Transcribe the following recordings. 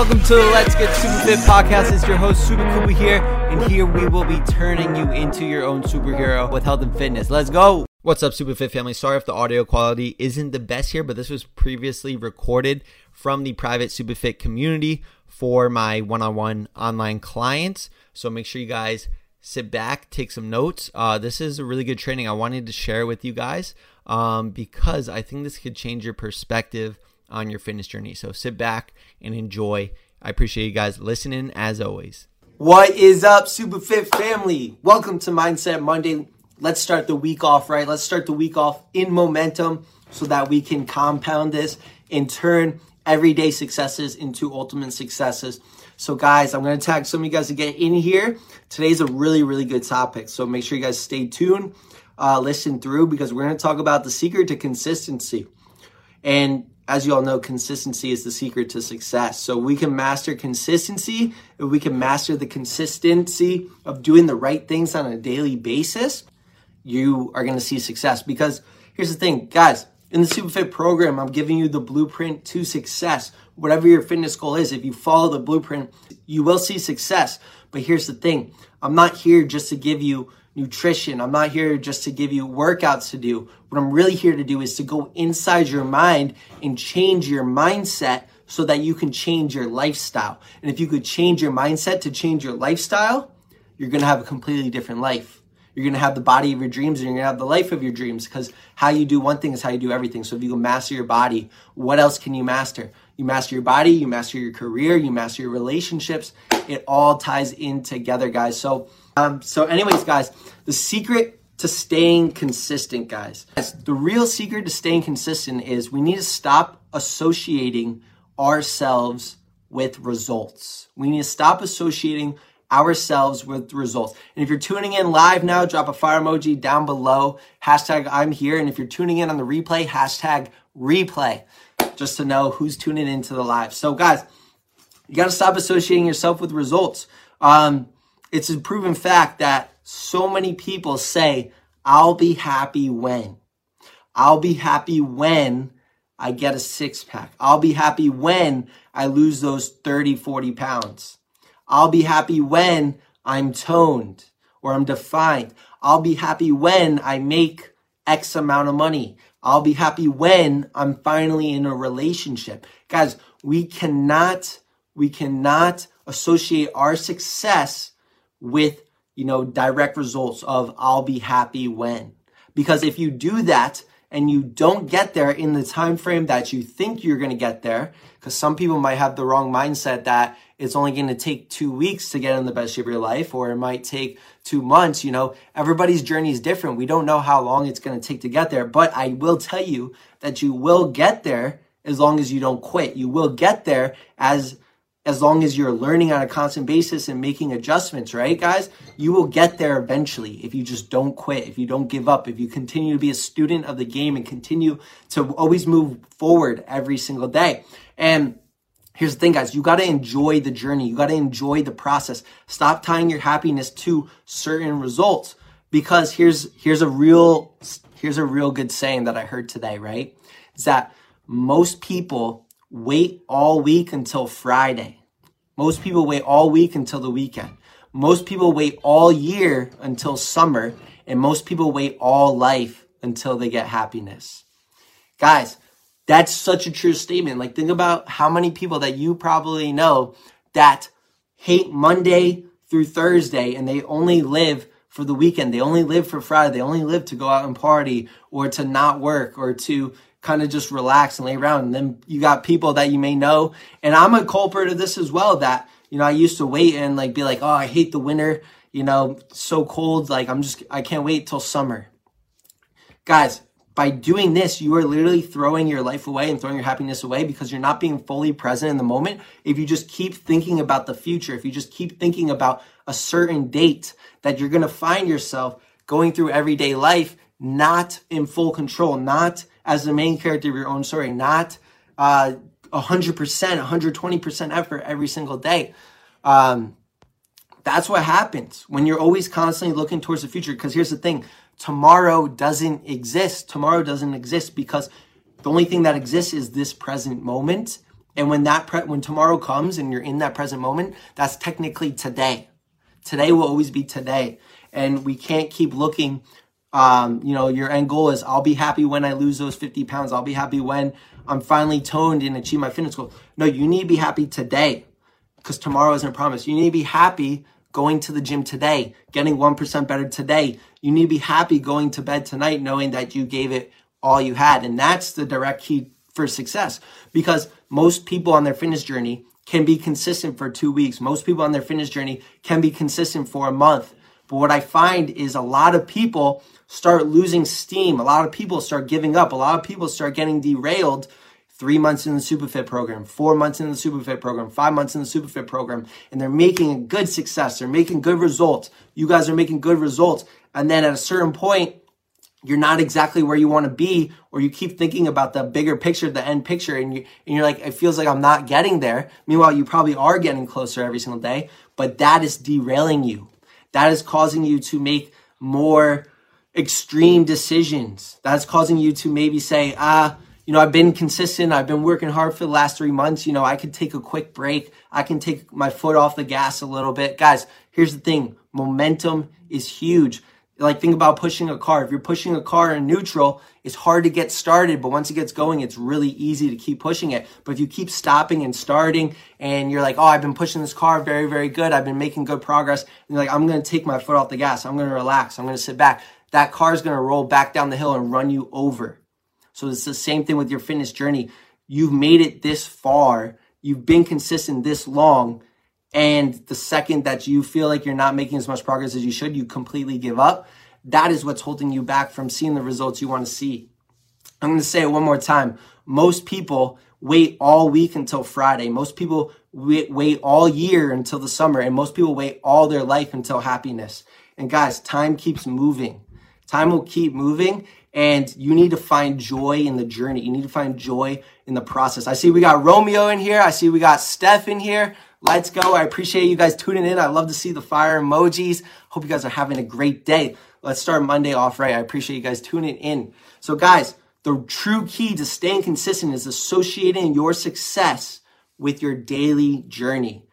welcome to the Let's Get Super Fit podcast. It's your host, Super Kuba here, and here we will be turning you into your own superhero with health and fitness. Let's go! What's up, Super Fit family? Sorry if the audio quality isn't the best here, but this was previously recorded from the private Super Fit community for my one on one online clients. So make sure you guys sit back, take some notes. Uh, this is a really good training. I wanted to share with you guys um, because I think this could change your perspective on your fitness journey. So sit back and enjoy. I appreciate you guys listening as always. What is up, Super Fit family? Welcome to Mindset Monday. Let's start the week off right. Let's start the week off in momentum so that we can compound this and turn everyday successes into ultimate successes. So, guys, I'm going to tag some of you guys to get in here. Today's a really, really good topic. So, make sure you guys stay tuned, uh, listen through, because we're going to talk about the secret to consistency. And as you all know, consistency is the secret to success. So we can master consistency, if we can master the consistency of doing the right things on a daily basis, you are going to see success. Because here's the thing, guys, in the Superfit program, I'm giving you the blueprint to success. Whatever your fitness goal is, if you follow the blueprint, you will see success. But here's the thing I'm not here just to give you nutrition. I'm not here just to give you workouts to do. What I'm really here to do is to go inside your mind and change your mindset so that you can change your lifestyle. And if you could change your mindset to change your lifestyle, you're going to have a completely different life. You're going to have the body of your dreams and you're going to have the life of your dreams because how you do one thing is how you do everything. So if you can master your body, what else can you master? You master your body, you master your career, you master your relationships. It all ties in together, guys. So um, so, anyways, guys, the secret to staying consistent, guys, the real secret to staying consistent is we need to stop associating ourselves with results. We need to stop associating ourselves with results. And if you're tuning in live now, drop a fire emoji down below. Hashtag I'm here. And if you're tuning in on the replay, hashtag replay, just to know who's tuning into the live. So, guys, you got to stop associating yourself with results. Um, it's a proven fact that so many people say, I'll be happy when. I'll be happy when I get a six pack. I'll be happy when I lose those 30, 40 pounds. I'll be happy when I'm toned or I'm defined. I'll be happy when I make X amount of money. I'll be happy when I'm finally in a relationship. Guys, we cannot, we cannot associate our success with, you know, direct results of I'll be happy when. Because if you do that and you don't get there in the time frame that you think you're going to get there, because some people might have the wrong mindset that it's only going to take two weeks to get in the best shape of your life, or it might take two months. You know, everybody's journey is different. We don't know how long it's going to take to get there, but I will tell you that you will get there as long as you don't quit. You will get there as as long as you're learning on a constant basis and making adjustments, right, guys? You will get there eventually if you just don't quit, if you don't give up, if you continue to be a student of the game and continue to always move forward every single day. And here's the thing, guys, you got to enjoy the journey, you got to enjoy the process. Stop tying your happiness to certain results because here's here's a real here's a real good saying that I heard today, right? Is that most people wait all week until Friday. Most people wait all week until the weekend. Most people wait all year until summer. And most people wait all life until they get happiness. Guys, that's such a true statement. Like, think about how many people that you probably know that hate Monday through Thursday and they only live for the weekend. They only live for Friday. They only live to go out and party or to not work or to kind of just relax and lay around. And then you got people that you may know. And I'm a culprit of this as well that, you know, I used to wait and like be like, oh, I hate the winter, you know, so cold. Like I'm just, I can't wait till summer. Guys, by doing this, you are literally throwing your life away and throwing your happiness away because you're not being fully present in the moment. If you just keep thinking about the future, if you just keep thinking about a certain date that you're going to find yourself going through everyday life, not in full control, not as the main character of your own story, not uh, 100%, 120% effort every single day. Um, that's what happens when you're always constantly looking towards the future. Because here's the thing tomorrow doesn't exist. Tomorrow doesn't exist because the only thing that exists is this present moment. And when that pre- when tomorrow comes and you're in that present moment, that's technically today. Today will always be today. And we can't keep looking um, you know, your end goal is I'll be happy when I lose those 50 pounds. I'll be happy when I'm finally toned and achieve my fitness goal. No, you need to be happy today because tomorrow isn't promised. You need to be happy going to the gym today, getting 1% better today. You need to be happy going to bed tonight knowing that you gave it all you had. And that's the direct key for success because most people on their fitness journey can be consistent for two weeks. Most people on their fitness journey can be consistent for a month. But what I find is a lot of people start losing steam. A lot of people start giving up. A lot of people start getting derailed three months in the Superfit program, four months in the Superfit program, five months in the Superfit program, and they're making a good success. They're making good results. You guys are making good results. And then at a certain point, you're not exactly where you want to be, or you keep thinking about the bigger picture, the end picture, and you and you're like, it feels like I'm not getting there. Meanwhile, you probably are getting closer every single day, but that is derailing you. That is causing you to make more extreme decisions. That's causing you to maybe say, ah, you know, I've been consistent. I've been working hard for the last three months. You know, I could take a quick break. I can take my foot off the gas a little bit. Guys, here's the thing momentum is huge. Like, think about pushing a car. If you're pushing a car in neutral, it's hard to get started, but once it gets going, it's really easy to keep pushing it. But if you keep stopping and starting and you're like, oh, I've been pushing this car very, very good. I've been making good progress. And you're like, I'm going to take my foot off the gas. I'm going to relax. I'm going to sit back that car is going to roll back down the hill and run you over. So it's the same thing with your fitness journey. You've made it this far. You've been consistent this long. And the second that you feel like you're not making as much progress as you should, you completely give up. That is what's holding you back from seeing the results you want to see. I'm going to say it one more time. Most people wait all week until Friday. Most people wait, wait all year until the summer. And most people wait all their life until happiness. And guys, time keeps moving. Time will keep moving and you need to find joy in the journey. You need to find joy in the process. I see we got Romeo in here. I see we got Steph in here. Let's go. I appreciate you guys tuning in. I love to see the fire emojis. Hope you guys are having a great day. Let's start Monday off right. I appreciate you guys tuning in. So guys, the true key to staying consistent is associating your success with your daily journey.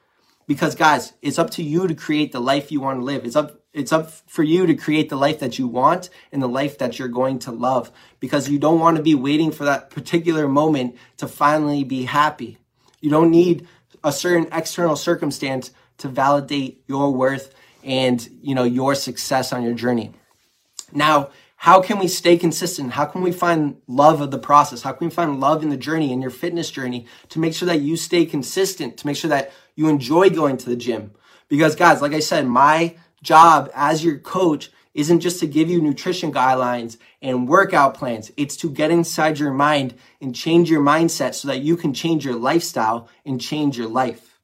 Because guys, it's up to you to create the life you want to live. It's up it's up for you to create the life that you want and the life that you're going to love because you don't want to be waiting for that particular moment to finally be happy. You don't need a certain external circumstance to validate your worth and, you know, your success on your journey. Now, how can we stay consistent? How can we find love of the process? How can we find love in the journey, in your fitness journey, to make sure that you stay consistent, to make sure that you enjoy going to the gym? Because, guys, like I said, my job as your coach isn't just to give you nutrition guidelines and workout plans. It's to get inside your mind and change your mindset so that you can change your lifestyle and change your life.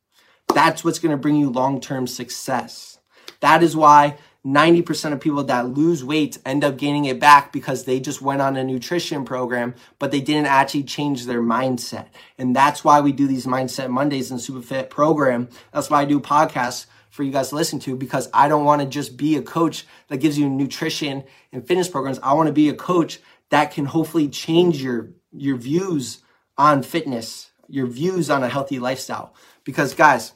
That's what's going to bring you long term success. That is why 90% of people that lose weight end up gaining it back because they just went on a nutrition program, but they didn't actually change their mindset. And that's why we do these Mindset Mondays in the Superfit program. That's why I do podcasts for you guys to listen to because I don't want to just be a coach that gives you nutrition and fitness programs. I want to be a coach that can hopefully change your your views on fitness, your views on a healthy lifestyle. Because guys,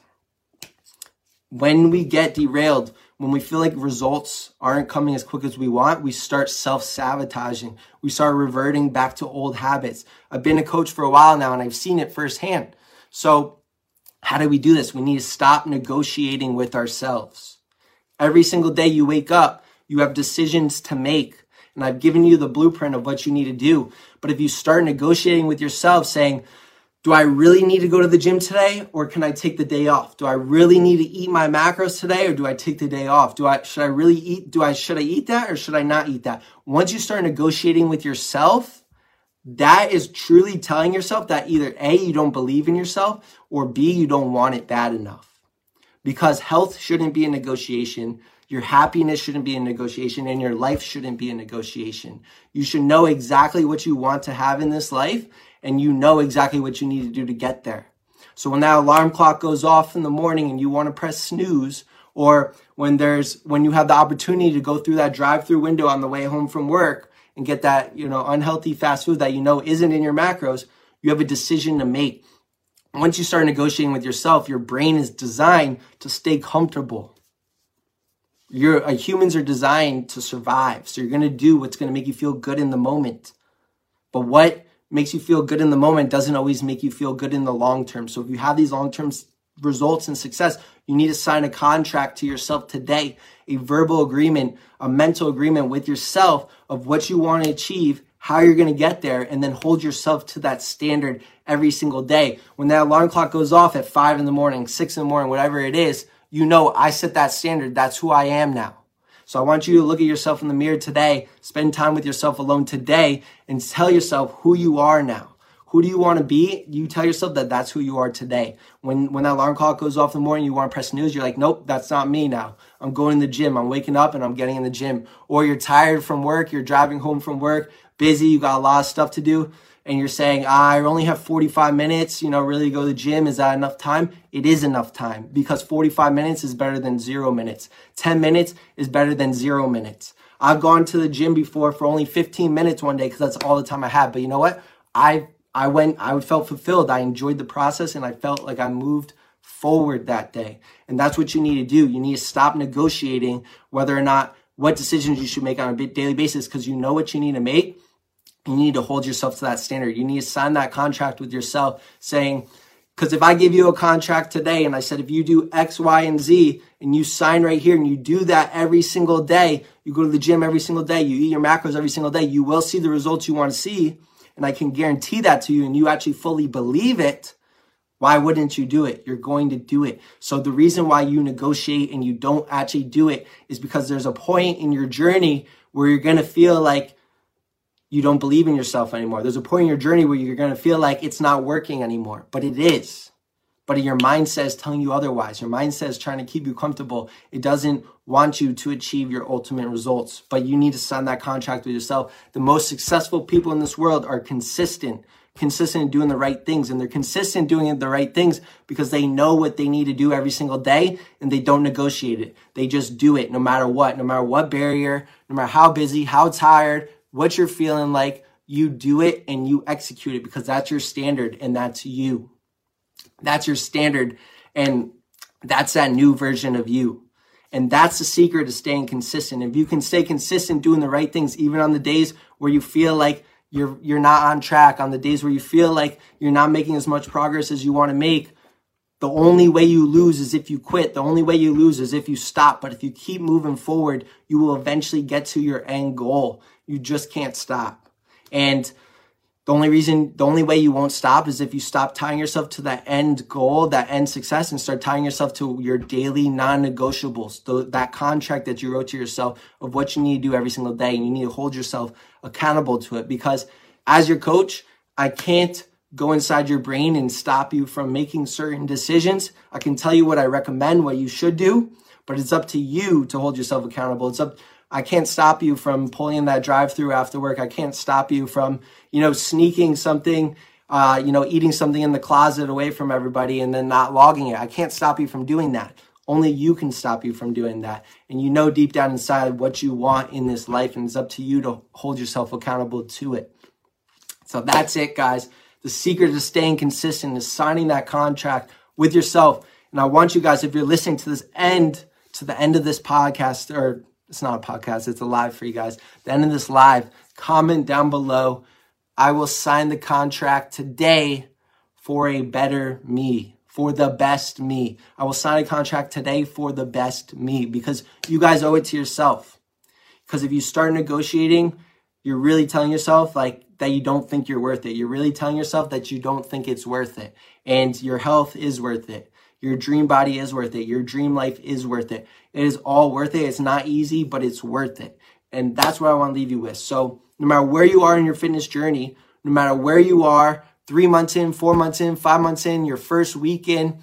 when we get derailed, when we feel like results aren't coming as quick as we want, we start self sabotaging. We start reverting back to old habits. I've been a coach for a while now and I've seen it firsthand. So how do we do this? We need to stop negotiating with ourselves. Every single day you wake up, you have decisions to make. And I've given you the blueprint of what you need to do. But if you start negotiating with yourself saying, do I really need to go to the gym today or can I take the day off? Do I really need to eat my macros today or do I take the day off? Do I should I really eat do I should I eat that or should I not eat that? Once you start negotiating with yourself, that is truly telling yourself that either A, you don't believe in yourself, or B, you don't want it bad enough. Because health shouldn't be a negotiation, your happiness shouldn't be a negotiation, and your life shouldn't be a negotiation. You should know exactly what you want to have in this life, and you know exactly what you need to do to get there. So when that alarm clock goes off in the morning and you want to press snooze, or when there's when you have the opportunity to go through that drive-through window on the way home from work and get that, you know, unhealthy fast food that you know isn't in your macros, you have a decision to make. once you start negotiating with yourself, your brain is designed to stay comfortable. Your uh, humans are designed to survive. So you're going to do what's going to make you feel good in the moment. But what makes you feel good in the moment doesn't always make you feel good in the long term. So if you have these long term results and success, you need to sign a contract to yourself today, a verbal agreement, a mental agreement with yourself of what you want to achieve, how you're going to get there, and then hold yourself to that standard every single day. When that alarm clock goes off at five in the morning, six in the morning, whatever it is, you know I set that standard. That's who I am now. So I want you to look at yourself in the mirror today, spend time with yourself alone today, and tell yourself who you are now. Who do you want to be? You tell yourself that that's who you are today. When when that alarm clock goes off in the morning, you want to press news. You're like, nope, that's not me now. I'm going to the gym. I'm waking up and I'm getting in the gym. Or you're tired from work. You're driving home from work, busy. You got a lot of stuff to do and you're saying, I only have 45 minutes, you know, really go to the gym. Is that enough time? It is enough time because 45 minutes is better than zero minutes. 10 minutes is better than zero minutes. I've gone to the gym before for only 15 minutes one day because that's all the time I had. But you know what? I I went, I felt fulfilled. I enjoyed the process and I felt like I moved forward that day. And that's what you need to do. You need to stop negotiating whether or not what decisions you should make on a daily basis because you know what you need to make you need to hold yourself to that standard. You need to sign that contract with yourself saying, because if I give you a contract today and I said, if you do X, Y, and Z and you sign right here and you do that every single day, you go to the gym every single day, you eat your macros every single day, you will see the results you want to see. And I can guarantee that to you and you actually fully believe it. Why wouldn't you do it? You're going to do it. So the reason why you negotiate and you don't actually do it is because there's a point in your journey where you're going to feel like you don't believe in yourself anymore. There's a point in your journey where you're going to feel like it's not working anymore, but it is. But your mindset is telling you otherwise. Your mindset is trying to keep you comfortable. It doesn't want you to achieve your ultimate results, but you need to sign that contract with yourself. The most successful people in this world are consistent, consistent in doing the right things. And they're consistent doing the right things because they know what they need to do every single day and they don't negotiate it. They just do it no matter what, no matter what barrier, no matter how busy, how tired, what you're feeling like, you do it and you execute it because that's your standard and that's you. That's your standard and that's that new version of you. And that's the secret to staying consistent. If you can stay consistent doing the right things, even on the days where you feel like you're, you're not on track, on the days where you feel like you're not making as much progress as you want to make, the only way you lose is if you quit. The only way you lose is if you stop. But if you keep moving forward, you will eventually get to your end goal. You just can't stop. And the only reason, the only way you won't stop is if you stop tying yourself to that end goal, that end success, and start tying yourself to your daily non negotiables, that contract that you wrote to yourself of what you need to do every single day. And you need to hold yourself accountable to it because as your coach, I can't go inside your brain and stop you from making certain decisions. I can tell you what I recommend, what you should do, but it's up to you to hold yourself accountable. It's up I can't stop you from pulling in that drive through after work. I can't stop you from, you know, sneaking something, uh, you know, eating something in the closet away from everybody and then not logging it. I can't stop you from doing that. Only you can stop you from doing that. And you know deep down inside what you want in this life, and it's up to you to hold yourself accountable to it. So that's it, guys. The secret to staying consistent is signing that contract with yourself. And I want you guys, if you're listening to this end, to the end of this podcast or it's not a podcast, it's a live for you guys. the end of this live, comment down below. I will sign the contract today for a better me, for the best me. I will sign a contract today for the best me because you guys owe it to yourself. Because if you start negotiating, you're really telling yourself like that you don't think you're worth it. You're really telling yourself that you don't think it's worth it. And your health is worth it. Your dream body is worth it. Your dream life is worth it. It is all worth it. It's not easy, but it's worth it. And that's what I want to leave you with. So no matter where you are in your fitness journey, no matter where you are, three months in, four months in, five months in, your first week in,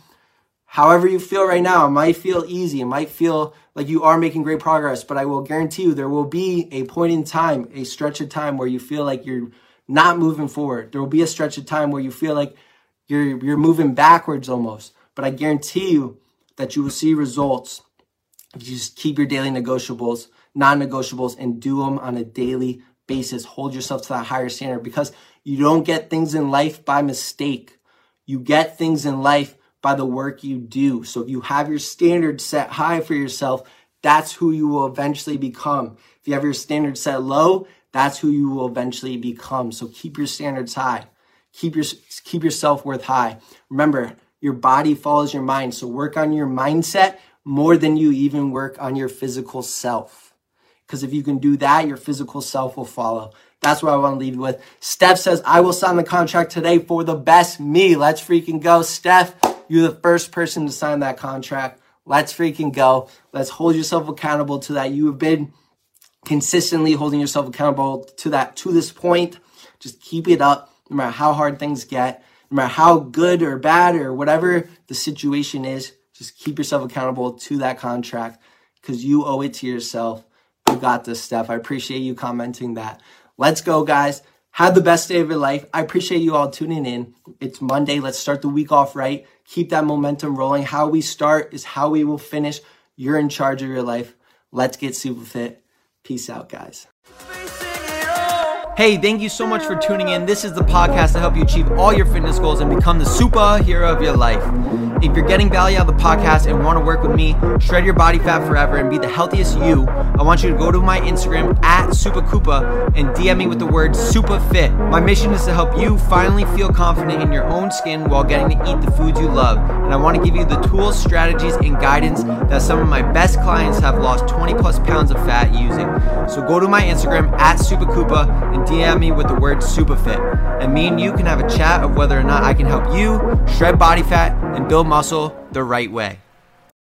however you feel right now, it might feel easy. It might feel like you are making great progress, but I will guarantee you there will be a point in time, a stretch of time where you feel like you're not moving forward. There will be a stretch of time where you feel like you're, you're moving backwards almost. But I guarantee you that you will see results if you just keep your daily negotiables, non negotiables, and do them on a daily basis. Hold yourself to that higher standard because you don't get things in life by mistake. You get things in life by the work you do. So if you have your standards set high for yourself, that's who you will eventually become. If you have your standards set low, that's who you will eventually become. So keep your standards high. Keep your keep your self-worth high. Remember, your body follows your mind. So work on your mindset more than you even work on your physical self. Because if you can do that, your physical self will follow. That's what I want to leave you with. Steph says, I will sign the contract today for the best me. Let's freaking go. Steph, you're the first person to sign that contract. Let's freaking go. Let's hold yourself accountable to that. You have been consistently holding yourself accountable to that to this point. Just keep it up no matter how hard things get, no matter how good or bad or whatever the situation is. Just keep yourself accountable to that contract because you owe it to yourself. You got this, Steph. I appreciate you commenting that. Let's go, guys. Have the best day of your life. I appreciate you all tuning in. It's Monday. Let's start the week off right. Keep that momentum rolling. How we start is how we will finish. You're in charge of your life. Let's get super fit. Peace out, guys. Hey, thank you so much for tuning in. This is the podcast to help you achieve all your fitness goals and become the superhero of your life. If you're getting value out of the podcast and want to work with me, shred your body fat forever and be the healthiest you, I want you to go to my Instagram at SupaKoopa and DM me with the word SupaFit. My mission is to help you finally feel confident in your own skin while getting to eat the foods you love. And I want to give you the tools, strategies, and guidance that some of my best clients have lost 20 plus pounds of fat using. So go to my Instagram at SupaKoopa and DM me with the word SupaFit. And me and you can have a chat of whether or not I can help you shred body fat and build muscle the right way.